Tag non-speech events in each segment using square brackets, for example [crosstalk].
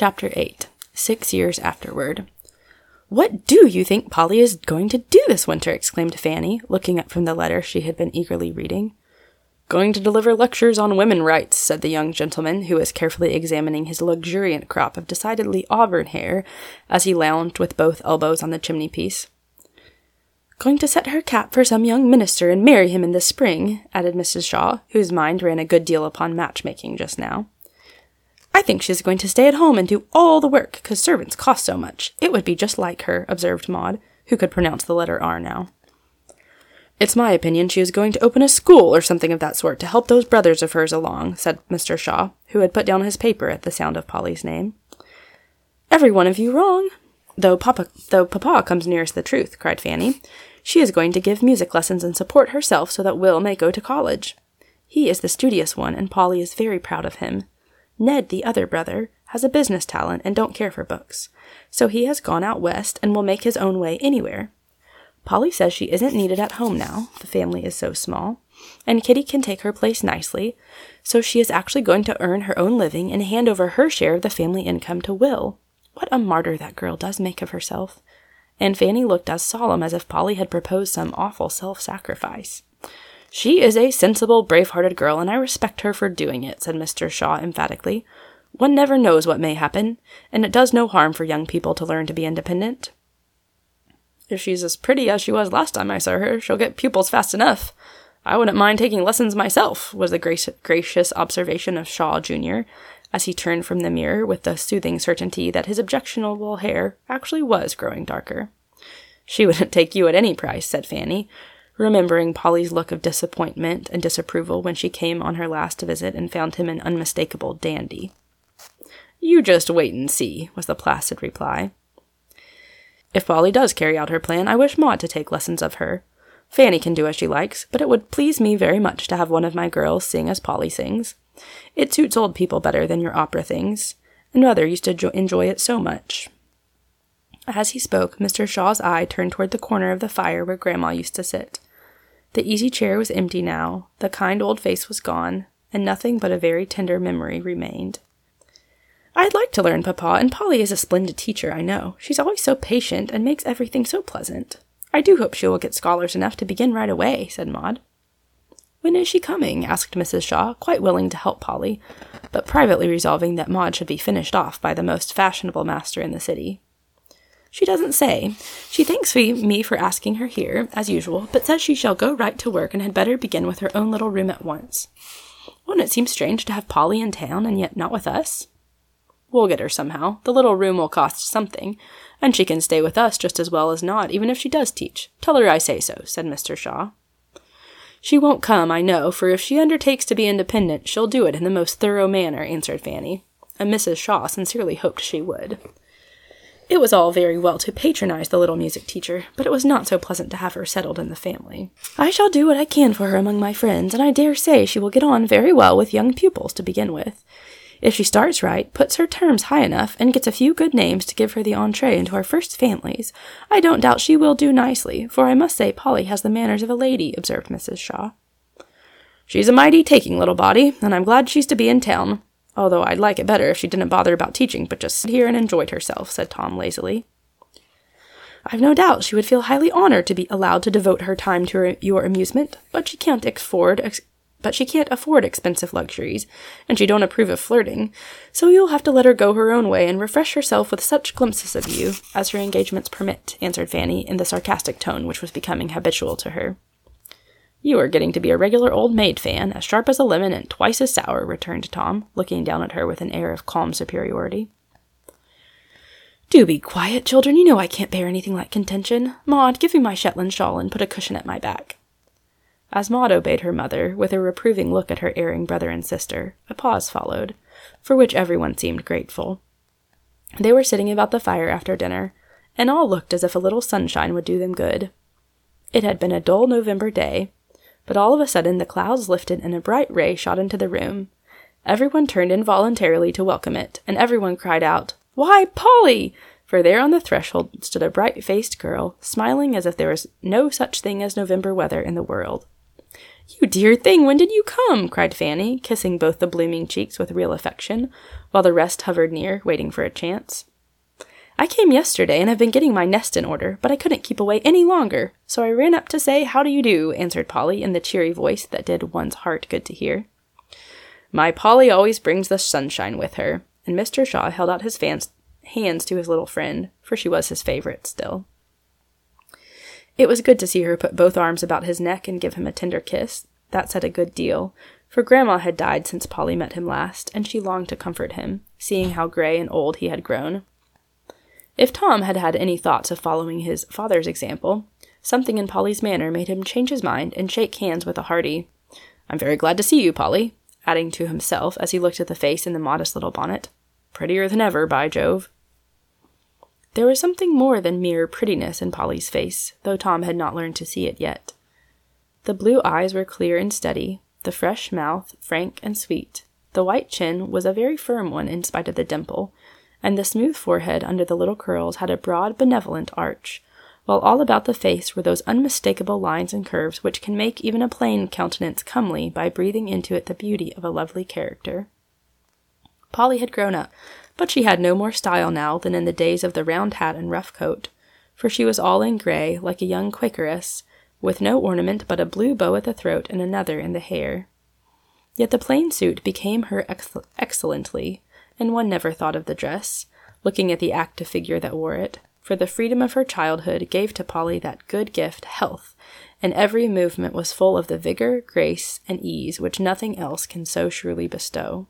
Chapter 8 Six Years Afterward. What do you think Polly is going to do this winter? exclaimed Fanny, looking up from the letter she had been eagerly reading. Going to deliver lectures on women rights, said the young gentleman, who was carefully examining his luxuriant crop of decidedly auburn hair as he lounged with both elbows on the chimney piece. Going to set her cap for some young minister and marry him in the spring, added Mrs. Shaw, whose mind ran a good deal upon matchmaking just now. I think she's going to stay at home and do all the work, because servants cost so much. It would be just like her, observed Maud, who could pronounce the letter R now. It's my opinion she is going to open a school or something of that sort to help those brothers of hers along, said Mr. Shaw, who had put down his paper at the sound of Polly's name. Every one of you wrong, though papa though papa comes nearest the truth, cried Fanny. She is going to give music lessons and support herself so that Will may go to college. He is the studious one, and Polly is very proud of him. Ned, the other brother, has a business talent and don't care for books, so he has gone out west and will make his own way anywhere. Polly says she isn't needed at home now, the family is so small, and Kitty can take her place nicely, so she is actually going to earn her own living and hand over her share of the family income to Will. What a martyr that girl does make of herself. And Fanny looked as solemn as if Polly had proposed some awful self sacrifice. She is a sensible, brave hearted girl, and I respect her for doing it, said Mr. Shaw emphatically. One never knows what may happen, and it does no harm for young people to learn to be independent. If she's as pretty as she was last time I saw her, she'll get pupils fast enough. I wouldn't mind taking lessons myself, was the gracious, gracious observation of Shaw, Jr., as he turned from the mirror with the soothing certainty that his objectionable hair actually was growing darker. She wouldn't take you at any price, said Fanny, remembering Polly's look of disappointment and disapproval when she came on her last visit and found him an unmistakable dandy. You just wait and see, was the placid reply. If Polly does carry out her plan, I wish Maud to take lessons of her. Fanny can do as she likes, but it would please me very much to have one of my girls sing as Polly sings. It suits old people better than your opera things, and Mother used to jo- enjoy it so much. As he spoke, Mr. Shaw's eye turned toward the corner of the fire where Grandma used to sit. The easy chair was empty now, the kind old face was gone, and nothing but a very tender memory remained. I'd like to learn, Papa, and Polly is a splendid teacher, I know. She's always so patient and makes everything so pleasant. I do hope she will get scholars enough to begin right away, said Maud. When is she coming? asked Mrs. Shaw, quite willing to help Polly, but privately resolving that Maud should be finished off by the most fashionable master in the city. She doesn't say. She thanks me for asking her here, as usual, but says she shall go right to work and had better begin with her own little room at once. Won't it seem strange to have Polly in town and yet not with us? We'll get her somehow. The little room will cost something, and she can stay with us just as well as not, even if she does teach. Tell her I say so, said Mr. Shaw. She won't come, I know, for if she undertakes to be independent, she'll do it in the most thorough manner, answered Fanny, and Mrs. Shaw sincerely hoped she would. It was all very well to patronize the little music teacher, but it was not so pleasant to have her settled in the family. I shall do what I can for her among my friends, and I dare say she will get on very well with young pupils to begin with. If she starts right, puts her terms high enough, and gets a few good names to give her the entree into our first families, I don't doubt she will do nicely, for I must say Polly has the manners of a lady, observed Mrs. Shaw. She's a mighty taking little body, and I'm glad she's to be in town, although I'd like it better if she didn't bother about teaching, but just sit here and enjoyed herself, said Tom lazily. I've no doubt she would feel highly honored to be allowed to devote her time to your amusement, but she can't afford ex- but she can't afford expensive luxuries, and she don't approve of flirting, so you'll have to let her go her own way and refresh herself with such glimpses of you as her engagements permit, answered Fanny in the sarcastic tone which was becoming habitual to her. You are getting to be a regular old maid, Fan, as sharp as a lemon and twice as sour, returned Tom, looking down at her with an air of calm superiority. Do be quiet, children. You know I can't bear anything like contention. Maud, give me my Shetland shawl and put a cushion at my back. As Maud obeyed her mother, with a reproving look at her erring brother and sister, a pause followed, for which everyone seemed grateful. They were sitting about the fire after dinner, and all looked as if a little sunshine would do them good. It had been a dull November day, but all of a sudden the clouds lifted and a bright ray shot into the room. Everyone turned involuntarily to welcome it, and everyone cried out, Why, Polly! For there on the threshold stood a bright faced girl, smiling as if there was no such thing as November weather in the world. You dear thing, when did you come? cried Fanny, kissing both the blooming cheeks with real affection, while the rest hovered near, waiting for a chance. I came yesterday and have been getting my nest in order, but I couldn't keep away any longer, so I ran up to say how do you do, answered Polly in the cheery voice that did one's heart good to hear. My Polly always brings the sunshine with her, and Mr. Shaw held out his fans- hands to his little friend, for she was his favorite still. It was good to see her put both arms about his neck and give him a tender kiss. That said a good deal, for Grandma had died since Polly met him last, and she longed to comfort him, seeing how gray and old he had grown. If Tom had had any thoughts of following his father's example, something in Polly's manner made him change his mind and shake hands with a hearty, I'm very glad to see you, Polly, adding to himself as he looked at the face in the modest little bonnet, Prettier than ever, by Jove. There was something more than mere prettiness in Polly's face, though Tom had not learned to see it yet. The blue eyes were clear and steady, the fresh mouth frank and sweet. The white chin was a very firm one in spite of the dimple, and the smooth forehead under the little curls had a broad, benevolent arch, while all about the face were those unmistakable lines and curves which can make even a plain countenance comely by breathing into it the beauty of a lovely character. Polly had grown up, but she had no more style now than in the days of the round hat and rough coat, for she was all in gray, like a young Quakeress, with no ornament but a blue bow at the throat and another in the hair. Yet the plain suit became her ex- excellently, and one never thought of the dress, looking at the active figure that wore it, for the freedom of her childhood gave to Polly that good gift, health, and every movement was full of the vigor, grace, and ease which nothing else can so surely bestow.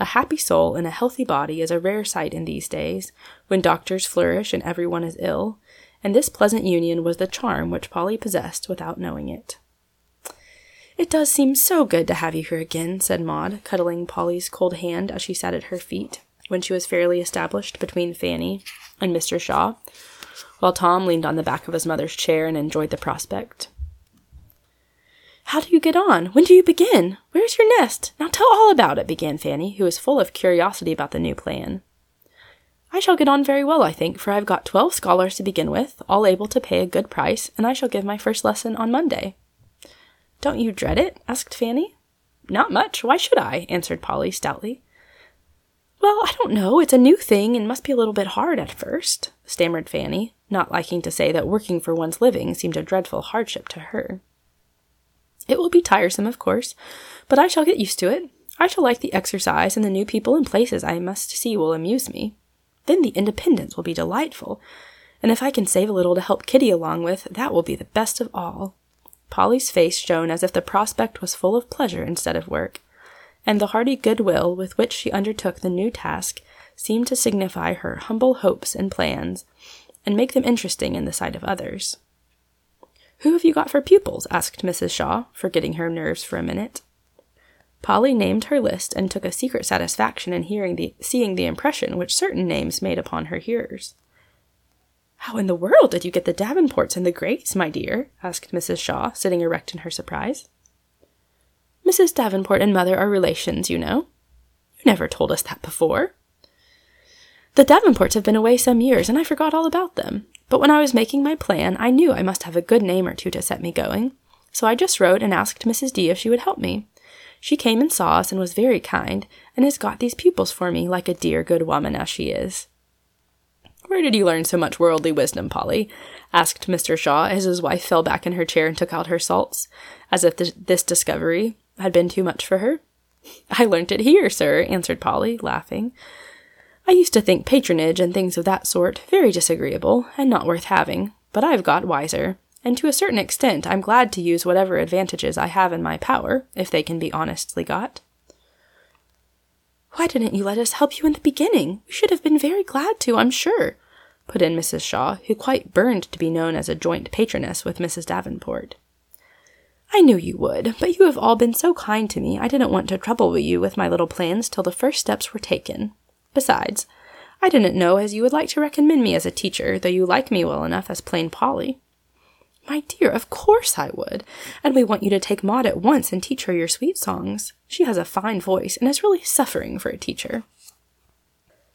A happy soul in a healthy body is a rare sight in these days, when doctors flourish and everyone is ill, and this pleasant union was the charm which Polly possessed without knowing it. It does seem so good to have you here again, said Maud, cuddling Polly's cold hand as she sat at her feet, when she was fairly established between Fanny and Mr. Shaw, while Tom leaned on the back of his mother's chair and enjoyed the prospect. How do you get on? When do you begin? Where's your nest? Now tell all about it, began Fanny, who was full of curiosity about the new plan. I shall get on very well, I think, for I've got twelve scholars to begin with, all able to pay a good price, and I shall give my first lesson on Monday. Don't you dread it? asked Fanny. Not much. Why should I? answered Polly stoutly. Well, I don't know. It's a new thing and must be a little bit hard at first, stammered Fanny, not liking to say that working for one's living seemed a dreadful hardship to her. It will be tiresome, of course, but I shall get used to it. I shall like the exercise, and the new people and places I must see will amuse me. Then the independence will be delightful, and if I can save a little to help Kitty along with, that will be the best of all. Polly's face shone as if the prospect was full of pleasure instead of work, and the hearty goodwill with which she undertook the new task seemed to signify her humble hopes and plans, and make them interesting in the sight of others. Who have you got for pupils? asked Mrs. Shaw, forgetting her nerves for a minute. Polly named her list and took a secret satisfaction in hearing the seeing the impression which certain names made upon her hearers. How in the world did you get the Davenports and the Greys, my dear? asked Mrs. Shaw, sitting erect in her surprise. Mrs. Davenport and mother are relations, you know. You never told us that before. The Davenports have been away some years, and I forgot all about them. But when I was making my plan, I knew I must have a good name or two to set me going. So I just wrote and asked Mrs. D if she would help me. She came and saw us and was very kind, and has got these pupils for me, like a dear good woman as she is. Where did you learn so much worldly wisdom, Polly? asked Mr. Shaw as his wife fell back in her chair and took out her salts, as if th- this discovery had been too much for her. [laughs] I learnt it here, sir, answered Polly, laughing. I used to think patronage and things of that sort very disagreeable and not worth having, but I've got wiser, and to a certain extent I'm glad to use whatever advantages I have in my power, if they can be honestly got. Why didn't you let us help you in the beginning? We should have been very glad to, I'm sure, put in Mrs. Shaw, who quite burned to be known as a joint patroness with Mrs. Davenport. I knew you would, but you have all been so kind to me I didn't want to trouble you with my little plans till the first steps were taken. Besides, I didn't know as you would like to recommend me as a teacher, though you like me well enough as plain Polly. My dear, of course I would. And we want you to take Maud at once and teach her your sweet songs. She has a fine voice and is really suffering for a teacher.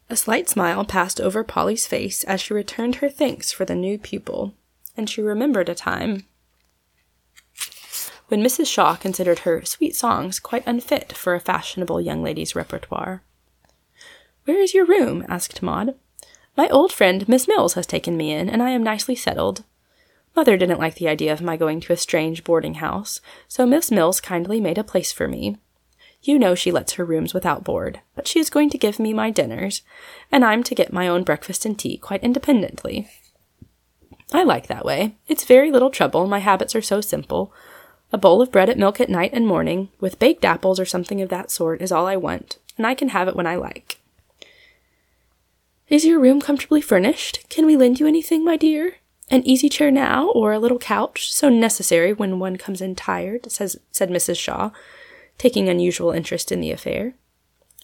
A slight smile passed over Polly's face as she returned her thanks for the new pupil, and she remembered a time when Mrs. Shaw considered her sweet songs quite unfit for a fashionable young lady's repertoire. Where is your room? asked Maud. My old friend Miss Mills has taken me in, and I am nicely settled. Mother didn't like the idea of my going to a strange boarding house, so Miss Mills kindly made a place for me. You know she lets her rooms without board, but she is going to give me my dinners, and I'm to get my own breakfast and tea quite independently. I like that way. It's very little trouble, my habits are so simple. A bowl of bread at milk at night and morning, with baked apples or something of that sort, is all I want, and I can have it when I like. Is your room comfortably furnished? Can we lend you anything, my dear? An easy chair now, or a little couch, so necessary when one comes in tired, says, said Mrs. Shaw, taking unusual interest in the affair.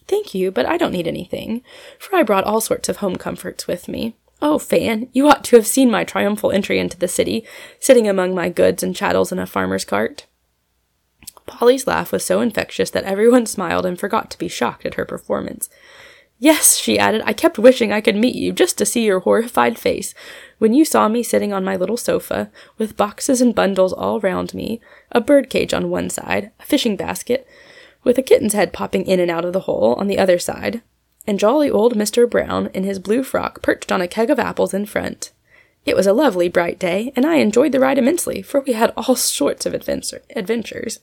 Thank you, but I don't need anything, for I brought all sorts of home comforts with me. Oh, Fan, you ought to have seen my triumphal entry into the city, sitting among my goods and chattels in a farmer's cart. Polly's laugh was so infectious that everyone smiled and forgot to be shocked at her performance. Yes, she added, I kept wishing I could meet you just to see your horrified face when you saw me sitting on my little sofa, with boxes and bundles all round me, a bird cage on one side, a fishing basket, with a kitten's head popping in and out of the hole on the other side, and jolly old Mr. Brown in his blue frock perched on a keg of apples in front. It was a lovely bright day, and I enjoyed the ride immensely, for we had all [laughs] sorts of adventure- adventures.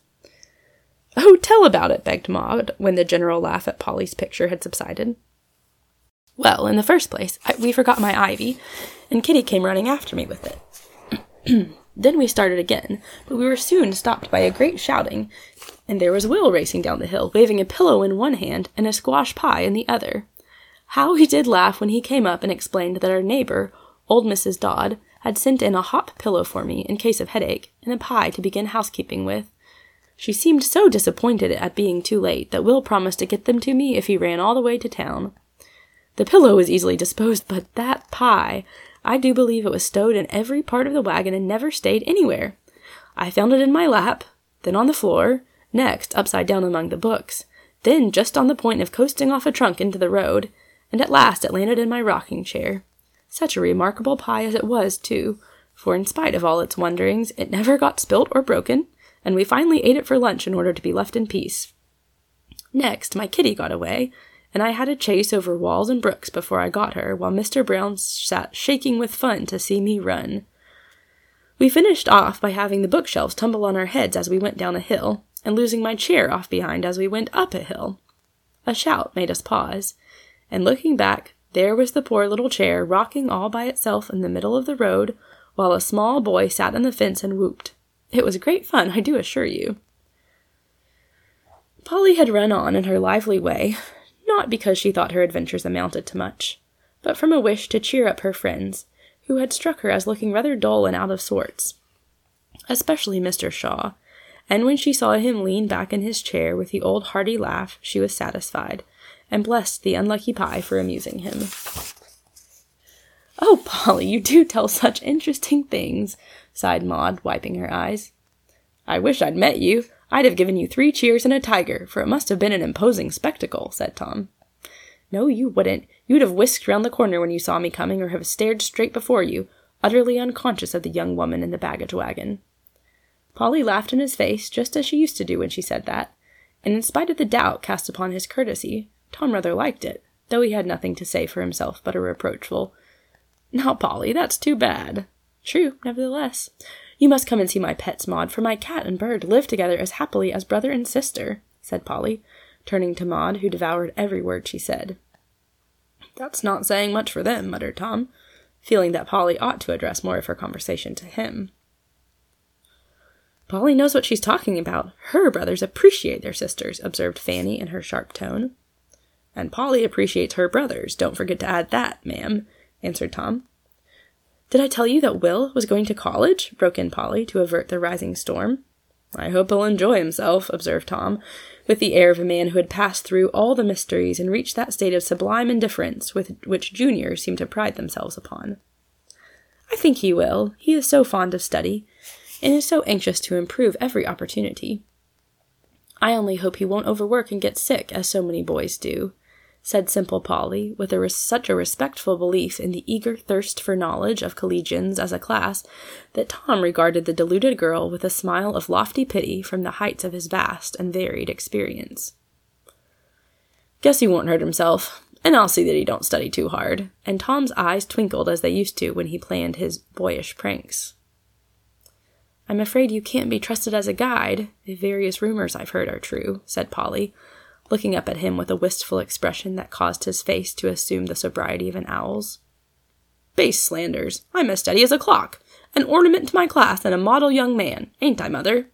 Oh, tell about it, begged Maud, when the general laugh at Polly's picture had subsided. Well, in the first place, I, we forgot my ivy, and Kitty came running after me with it. [clears throat] then we started again, but we were soon stopped by a great shouting, and there was Will racing down the hill, waving a pillow in one hand and a squash pie in the other. How he did laugh when he came up and explained that our neighbor, old Mrs. Dodd, had sent in a hop pillow for me in case of headache, and a pie to begin housekeeping with. She seemed so disappointed at being too late that Will promised to get them to me if he ran all the way to town. The pillow was easily disposed, but that pie, I do believe it was stowed in every part of the wagon and never stayed anywhere. I found it in my lap, then on the floor, next upside down among the books, then just on the point of coasting off a trunk into the road, and at last it landed in my rocking chair. Such a remarkable pie as it was, too, for in spite of all its wonderings, it never got spilt or broken, and we finally ate it for lunch in order to be left in peace. Next, my kitty got away, and I had a chase over walls and brooks before I got her, while Mr. Brown sat shaking with fun to see me run. We finished off by having the bookshelves tumble on our heads as we went down a hill, and losing my chair off behind as we went up a hill. A shout made us pause, and looking back, there was the poor little chair rocking all by itself in the middle of the road, while a small boy sat on the fence and whooped. It was great fun, I do assure you. Polly had run on in her lively way, not because she thought her adventures amounted to much, but from a wish to cheer up her friends, who had struck her as looking rather dull and out of sorts, especially Mr. Shaw, and when she saw him lean back in his chair with the old hearty laugh, she was satisfied, and blessed the unlucky pie for amusing him. Oh, Polly, you do tell such interesting things, sighed Maud, wiping her eyes. I wish I'd met you. I'd have given you three cheers and a tiger, for it must have been an imposing spectacle, said Tom. No, you wouldn't. You'd have whisked round the corner when you saw me coming, or have stared straight before you, utterly unconscious of the young woman in the baggage wagon. Polly laughed in his face, just as she used to do when she said that, and in spite of the doubt cast upon his courtesy, Tom rather liked it, though he had nothing to say for himself but a reproachful, Now, Polly, that's too bad. True, nevertheless. You must come and see my pets, Maud, for my cat and bird live together as happily as brother and sister, said Polly, turning to Maud, who devoured every word she said. That's not saying much for them, muttered Tom, feeling that Polly ought to address more of her conversation to him. Polly knows what she's talking about. Her brothers appreciate their sisters, observed Fanny in her sharp tone. And Polly appreciates her brothers. Don't forget to add that, ma'am, answered Tom. Did I tell you that Will was going to college? broke in Polly to avert the rising storm. I hope he'll enjoy himself, observed Tom, with the air of a man who had passed through all the mysteries and reached that state of sublime indifference with which juniors seem to pride themselves upon. I think he will. He is so fond of study, and is so anxious to improve every opportunity. I only hope he won't overwork and get sick, as so many boys do said Simple Polly, with a res- such a respectful belief in the eager thirst for knowledge of collegians as a class that Tom regarded the deluded girl with a smile of lofty pity from the heights of his vast and varied experience. Guess he won't hurt himself. and I'll see that he don't study too hard. And Tom's eyes twinkled as they used to when he planned his boyish pranks. I'm afraid you can't be trusted as a guide, if various rumors I've heard are true, said Polly, looking up at him with a wistful expression that caused his face to assume the sobriety of an owl's. Base slanders. I'm as steady as a clock, an ornament to my class, and a model young man, ain't I, mother?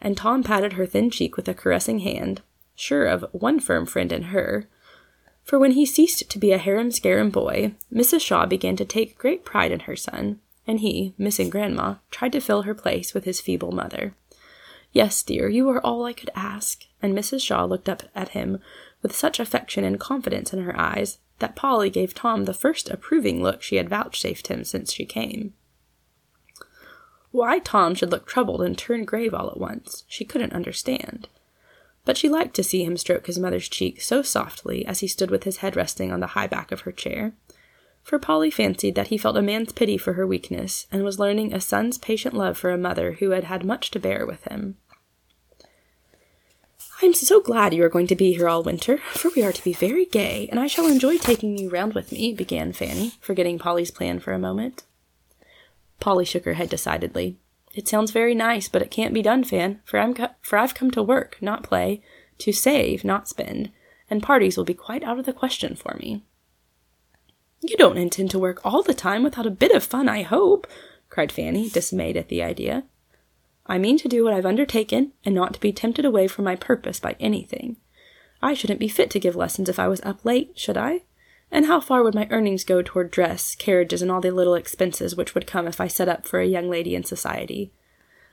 And Tom patted her thin cheek with a caressing hand, sure of one firm friend in her. For when he ceased to be a harum-scarum boy, Mrs. Shaw began to take great pride in her son, and he, missing Grandma, tried to fill her place with his feeble mother. Yes, dear, you are all I could ask. And Mrs. Shaw looked up at him with such affection and confidence in her eyes that Polly gave Tom the first approving look she had vouchsafed him since she came. Why Tom should look troubled and turn grave all at once, she couldn't understand. But she liked to see him stroke his mother's cheek so softly as he stood with his head resting on the high back of her chair. For Polly fancied that he felt a man's pity for her weakness, and was learning a son's patient love for a mother who had had much to bear with him. I'm so glad you are going to be here all winter, for we are to be very gay, and I shall enjoy taking you round with me, began Fanny, forgetting Polly's plan for a moment. Polly shook her head decidedly. It sounds very nice, but it can't be done, Fan, for, I'm co- for I've come to work, not play, to save, not spend, and parties will be quite out of the question for me. You don't intend to work all the time without a bit of fun, I hope, cried Fanny, dismayed at the idea. I mean to do what I've undertaken, and not to be tempted away from my purpose by anything. I shouldn't be fit to give lessons if I was up late, should I? And how far would my earnings go toward dress, carriages, and all the little expenses which would come if I set up for a young lady in society?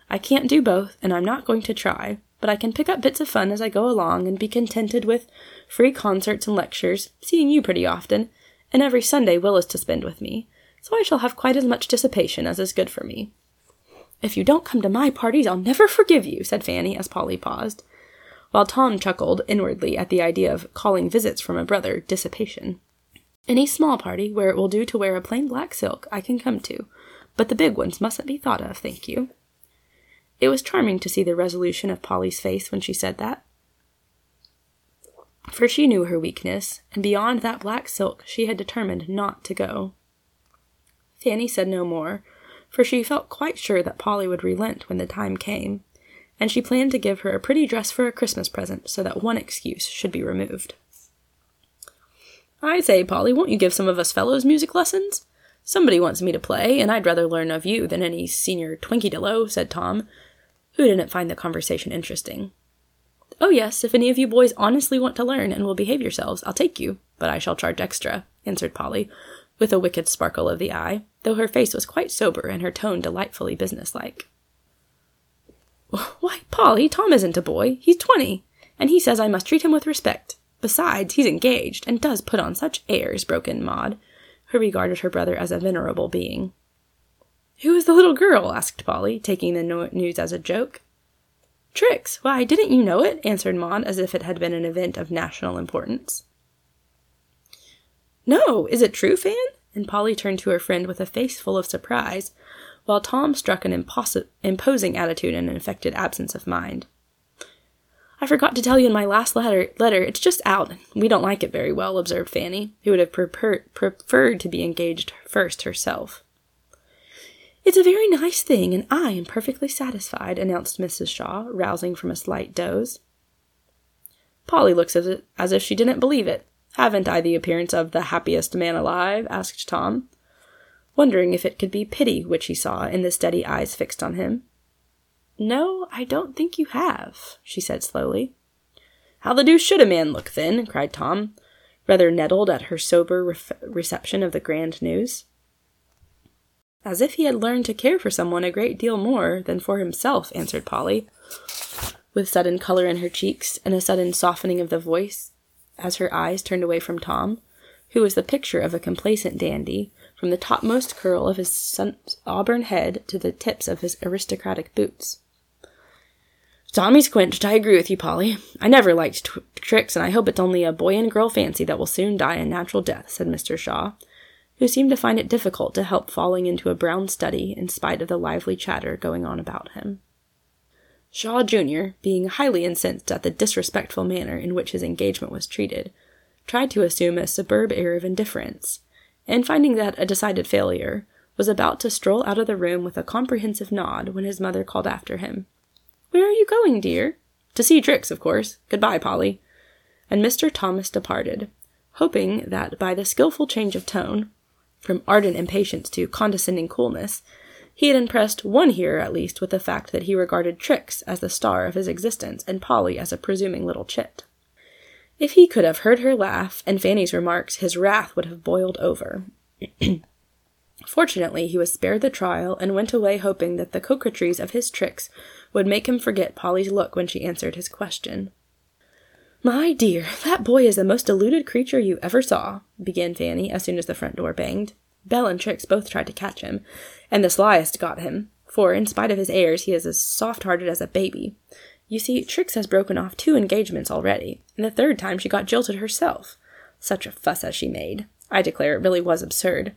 I can't do both, and I'm not going to try, but I can pick up bits of fun as I go along and be contented with free concerts and lectures, seeing you pretty often, and every Sunday Will is to spend with me, so I shall have quite as much dissipation as is good for me. If you don't come to my parties, I'll never forgive you, said Fanny as Polly paused, while Tom chuckled inwardly at the idea of calling visits from a brother dissipation. Any small party where it will do to wear a plain black silk I can come to, but the big ones mustn't be thought of, thank you. It was charming to see the resolution of Polly's face when she said that. For she knew her weakness, and beyond that black silk she had determined not to go. Fanny said no more, for she felt quite sure that Polly would relent when the time came, and she planned to give her a pretty dress for a Christmas present so that one excuse should be removed. I say, Polly, won't you give some of us fellows music lessons? Somebody wants me to play, and I'd rather learn of you than any senior Twinkie said Tom, who didn't find the conversation interesting. Oh, yes, if any of you boys honestly want to learn and will behave yourselves, I'll take you, but I shall charge extra, answered Polly, with a wicked sparkle of the eye, though her face was quite sober and her tone delightfully businesslike. Why, Polly, Tom isn't a boy. He's twenty, and he says I must treat him with respect. Besides, he's engaged, and does put on such airs, broke in Maud, who regarded her brother as a venerable being. Who is the little girl? asked Polly, taking the no- news as a joke. Trix. Why, didn't you know it? answered Maud, as if it had been an event of national importance. No, is it true, Fan? And Polly turned to her friend with a face full of surprise, while Tom struck an impos- imposing attitude and an affected absence of mind. I forgot to tell you in my last letter. Letter, it's just out. We don't like it very well," observed Fanny, who would have prefer- preferred to be engaged first herself. It's a very nice thing, and I am perfectly satisfied," announced Mrs. Shaw, rousing from a slight doze. Polly looks as, it, as if she didn't believe it. Haven't I the appearance of the happiest man alive? asked Tom, wondering if it could be pity which he saw in the steady eyes fixed on him. No, I don't think you have, she said slowly. How the deuce should a man look, then? cried Tom, rather nettled at her sober re- reception of the grand news. As if he had learned to care for someone a great deal more than for himself, answered Polly, with sudden color in her cheeks and a sudden softening of the voice as her eyes turned away from Tom, who was the picture of a complacent dandy, from the topmost curl of his auburn head to the tips of his aristocratic boots. Tommy's quenched. I agree with you, Polly. I never liked t- Trix, and I hope it's only a boy and girl fancy that will soon die a natural death, said Mr. Shaw, who seemed to find it difficult to help falling into a brown study in spite of the lively chatter going on about him. Shaw Jr., being highly incensed at the disrespectful manner in which his engagement was treated, tried to assume a superb air of indifference, and finding that a decided failure, was about to stroll out of the room with a comprehensive nod when his mother called after him. Where are you going, dear? To see Trix, of course. Goodbye, Polly. And Mr. Thomas departed, hoping that by the skilful change of tone, from ardent impatience to condescending coolness, he had impressed one hearer at least with the fact that he regarded Trix as the star of his existence and Polly as a presuming little chit. If he could have heard her laugh and Fanny's remarks, his wrath would have boiled over. [clears throat] Fortunately, he was spared the trial and went away hoping that the coquetries of his Trix would make him forget Polly's look when she answered his question. My dear, that boy is the most deluded creature you ever saw, began Fanny as soon as the front door banged. Belle and Trix both tried to catch him, and the slyest got him, for in spite of his airs, he is as soft hearted as a baby. You see, Trix has broken off two engagements already, and the third time she got jilted herself. Such a fuss as she made. I declare it really was absurd.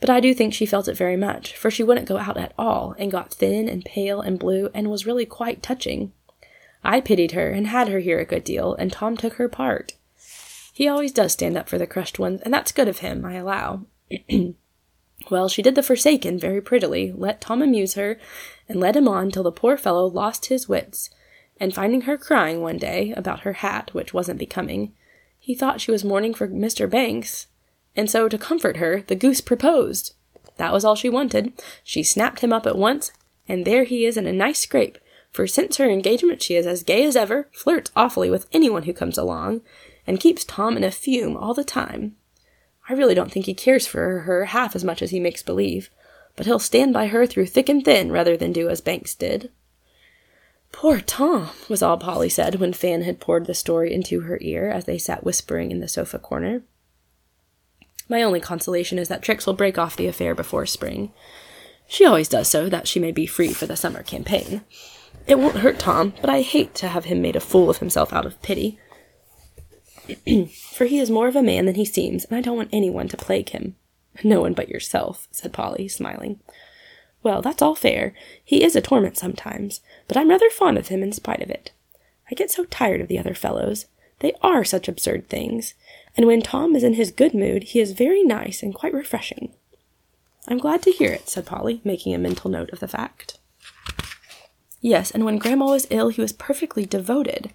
But I do think she felt it very much, for she wouldn't go out at all, and got thin and pale and blue, and was really quite touching. I pitied her, and had her here a good deal, and Tom took her part. He always does stand up for the crushed ones, and that's good of him, I allow. [clears throat] well, she did the forsaken very prettily, let Tom amuse her, and led him on till the poor fellow lost his wits, and finding her crying one day about her hat, which wasn't becoming, he thought she was mourning for Mr. Banks, and so to comfort her, the goose proposed. That was all she wanted. She snapped him up at once, and there he is in a nice scrape, for since her engagement she is as gay as ever, flirts awfully with anyone who comes along, and keeps Tom in a fume all the time. I really don't think he cares for her half as much as he makes believe, but he'll stand by her through thick and thin rather than do as Banks did. Poor Tom, was all Polly said when Fan had poured the story into her ear as they sat whispering in the sofa corner. My only consolation is that Trix will break off the affair before spring. She always does so, that she may be free for the summer campaign. It won't hurt Tom, but I hate to have him made a fool of himself out of pity. [clears throat] for he is more of a man than he seems, and I don't want anyone to plague him. No one but yourself, said Polly, smiling. Well, that's all fair. He is a torment sometimes, but I'm rather fond of him in spite of it. I get so tired of the other fellows. They are such absurd things, and when Tom is in his good mood, he is very nice and quite refreshing. I'm glad to hear it, said Polly, making a mental note of the fact. Yes, and when Grandma was ill, he was perfectly devoted.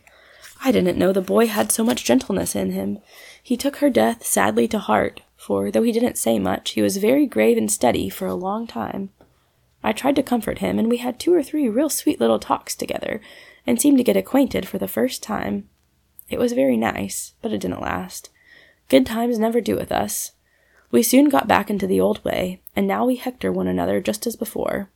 I didn't know the boy had so much gentleness in him. He took her death sadly to heart, for though he didn't say much, he was very grave and steady for a long time. I tried to comfort him, and we had two or three real sweet little talks together, and seemed to get acquainted for the first time. It was very nice, but it didn't last. Good times never do with us. We soon got back into the old way, and now we hector one another just as before.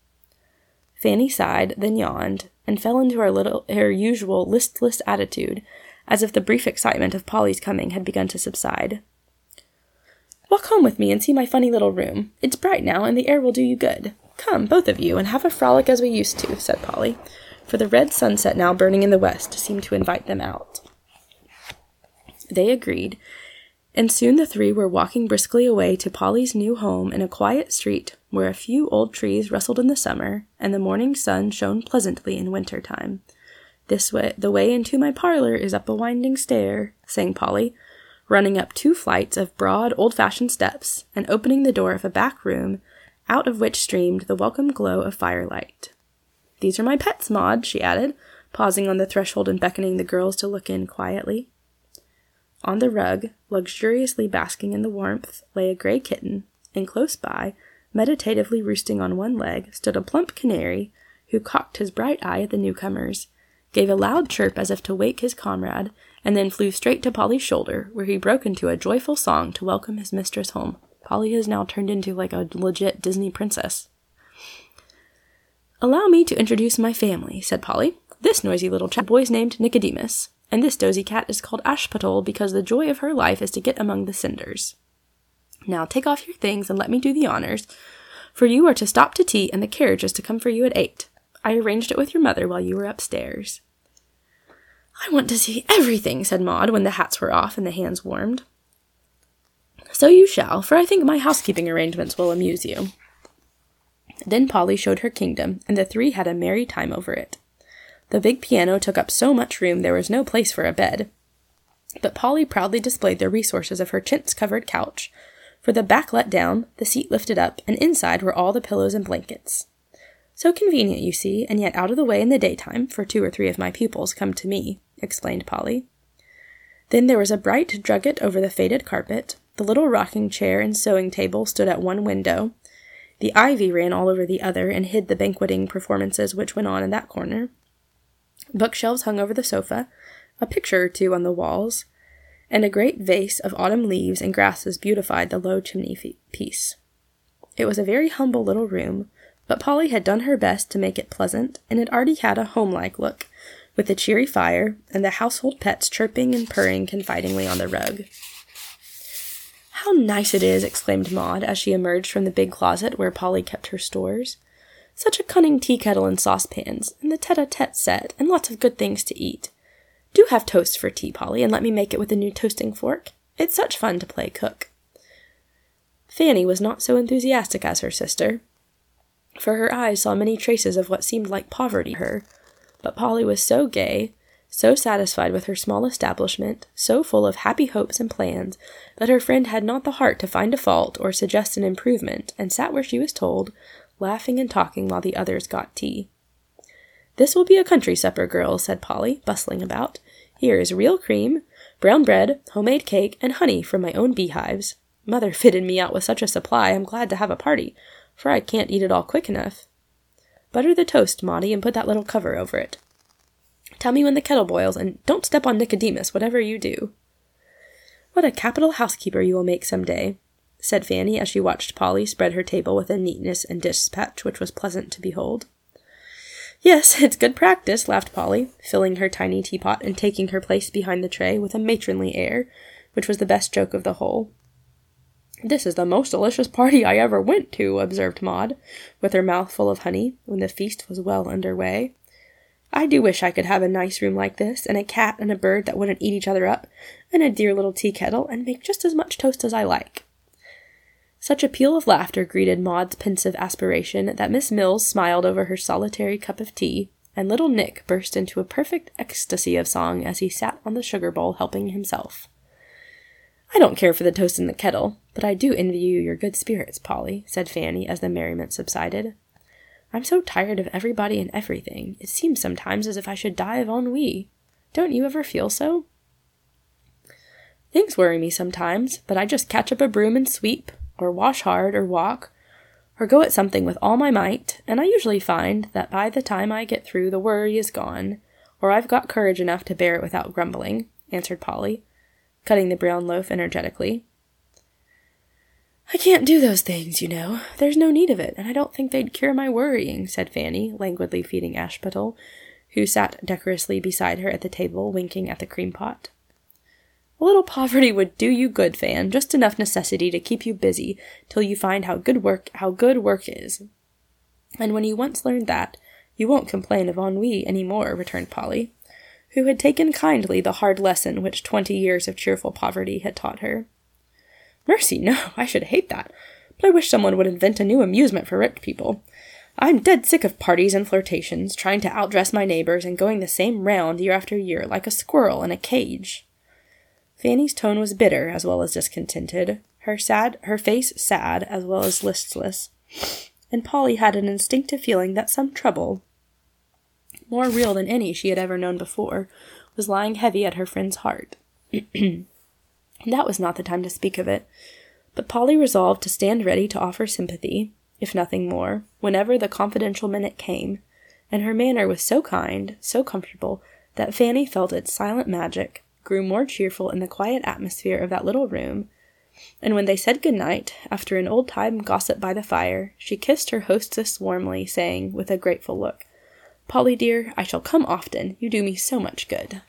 Fanny sighed, then yawned, and fell into her little her usual listless attitude, as if the brief excitement of Polly's coming had begun to subside. Walk home with me and see my funny little room. It's bright now, and the air will do you good. Come, both of you, and have a frolic as we used to, said Polly, for the red sunset now burning in the west seemed to invite them out. They agreed, and soon the three were walking briskly away to Polly's new home in a quiet street where a few old trees rustled in the summer and the morning sun shone pleasantly in winter time. This way, the way into my parlor is up a winding stair, sang Polly, running up two flights of broad, old fashioned steps and opening the door of a back room out of which streamed the welcome glow of firelight. These are my pets, Maud, she added, pausing on the threshold and beckoning the girls to look in quietly. On the rug, luxuriously basking in the warmth, lay a gray kitten, and close by, meditatively roosting on one leg, stood a plump canary who cocked his bright eye at the newcomers, gave a loud chirp as if to wake his comrade, and then flew straight to Polly's shoulder, where he broke into a joyful song to welcome his mistress home. Polly has now turned into like a legit Disney princess. Allow me to introduce my family, said Polly. This noisy little chap boy's named Nicodemus and this dozy cat is called Ashputtel because the joy of her life is to get among the cinders. Now take off your things and let me do the honors, for you are to stop to tea and the carriage is to come for you at eight. I arranged it with your mother while you were upstairs. I want to see everything, said Maud when the hats were off and the hands warmed. So you shall, for I think my housekeeping arrangements will amuse you. Then Polly showed her kingdom, and the three had a merry time over it. The big piano took up so much room there was no place for a bed. But Polly proudly displayed the resources of her chintz covered couch, for the back let down, the seat lifted up, and inside were all the pillows and blankets. So convenient, you see, and yet out of the way in the daytime, for two or three of my pupils come to me, explained Polly. Then there was a bright drugget over the faded carpet, the little rocking chair and sewing table stood at one window, the ivy ran all over the other and hid the banqueting performances which went on in that corner. Bookshelves hung over the sofa, a picture or two on the walls, and a great vase of autumn leaves and grasses beautified the low chimney piece. It was a very humble little room, but Polly had done her best to make it pleasant, and it already had a homelike look, with a cheery fire and the household pets chirping and purring confidingly on the rug. How nice it is! exclaimed Maud as she emerged from the big closet where Polly kept her stores. Such a cunning tea kettle and saucepans, and the tete a tete set, and lots of good things to eat. Do have toast for tea, Polly, and let me make it with a new toasting fork. It's such fun to play cook. Fanny was not so enthusiastic as her sister, for her eyes saw many traces of what seemed like poverty to her. But Polly was so gay, so satisfied with her small establishment, so full of happy hopes and plans, that her friend had not the heart to find a fault or suggest an improvement, and sat where she was told, laughing and talking while the others got tea. This will be a country supper, girls, said Polly, bustling about. Here is real cream, brown bread, homemade cake, and honey from my own beehives. Mother [laughs] fitted me out with such a supply I'm glad to have a party, for I can't eat it all quick enough. Butter the toast, Maudie, and put that little cover over it. Tell me when the kettle boils, and don't step on Nicodemus, whatever you do. What a capital housekeeper you will make some day, said Fanny as she watched Polly spread her table with a neatness and dispatch which was pleasant to behold. Yes, it's good practice, laughed Polly, filling her tiny teapot and taking her place behind the tray with a matronly air, which was the best joke of the whole. This is the most delicious party I ever went to, observed Maud, with her mouth full of honey, when the feast was well under way. I do wish I could have a nice room like this, and a cat and a bird that wouldn't eat each other up, and a dear little tea kettle, and make just as much toast as I like. Such a peal of laughter greeted Maud's pensive aspiration that Miss Mills smiled over her solitary cup of tea, and little Nick burst into a perfect ecstasy of song as he sat on the sugar bowl helping himself. I don't care for the toast in the kettle, but I do envy you your good spirits, Polly, said Fanny as the merriment subsided. I'm so tired of everybody and everything. It seems sometimes as if I should die of ennui. Don't you ever feel so? Things worry me sometimes, but I just catch up a broom and sweep, or wash hard, or walk, or go at something with all my might, and I usually find that by the time I get through, the worry is gone, or I've got courage enough to bear it without grumbling, answered Polly, cutting the brown loaf energetically. I can't do those things, you know. There's no need of it, and I don't think they'd cure my worrying, said Fanny, languidly feeding Ashputtel, who sat decorously beside her at the table, winking at the cream pot. A little poverty would do you good, Fan, just enough necessity to keep you busy till you find how good work how good work is. And when you once learn that, you won't complain of ennui any more, returned Polly, who had taken kindly the hard lesson which twenty years of cheerful poverty had taught her. Mercy, no, I should hate that. But I wish someone would invent a new amusement for rich people. I'm dead sick of parties and flirtations, trying to outdress my neighbors and going the same round year after year like a squirrel in a cage. Fanny's tone was bitter as well as discontented, her sad her face sad as well as listless, and Polly had an instinctive feeling that some trouble, more real than any she had ever known before, was lying heavy at her friend's heart. [clears throat] That was not the time to speak of it, but Polly resolved to stand ready to offer sympathy, if nothing more, whenever the confidential minute came, and her manner was so kind, so comfortable, that Fanny felt its silent magic, grew more cheerful in the quiet atmosphere of that little room, and when they said good night, after an old time gossip by the fire, she kissed her hostess warmly, saying, with a grateful look, Polly dear, I shall come often. You do me so much good.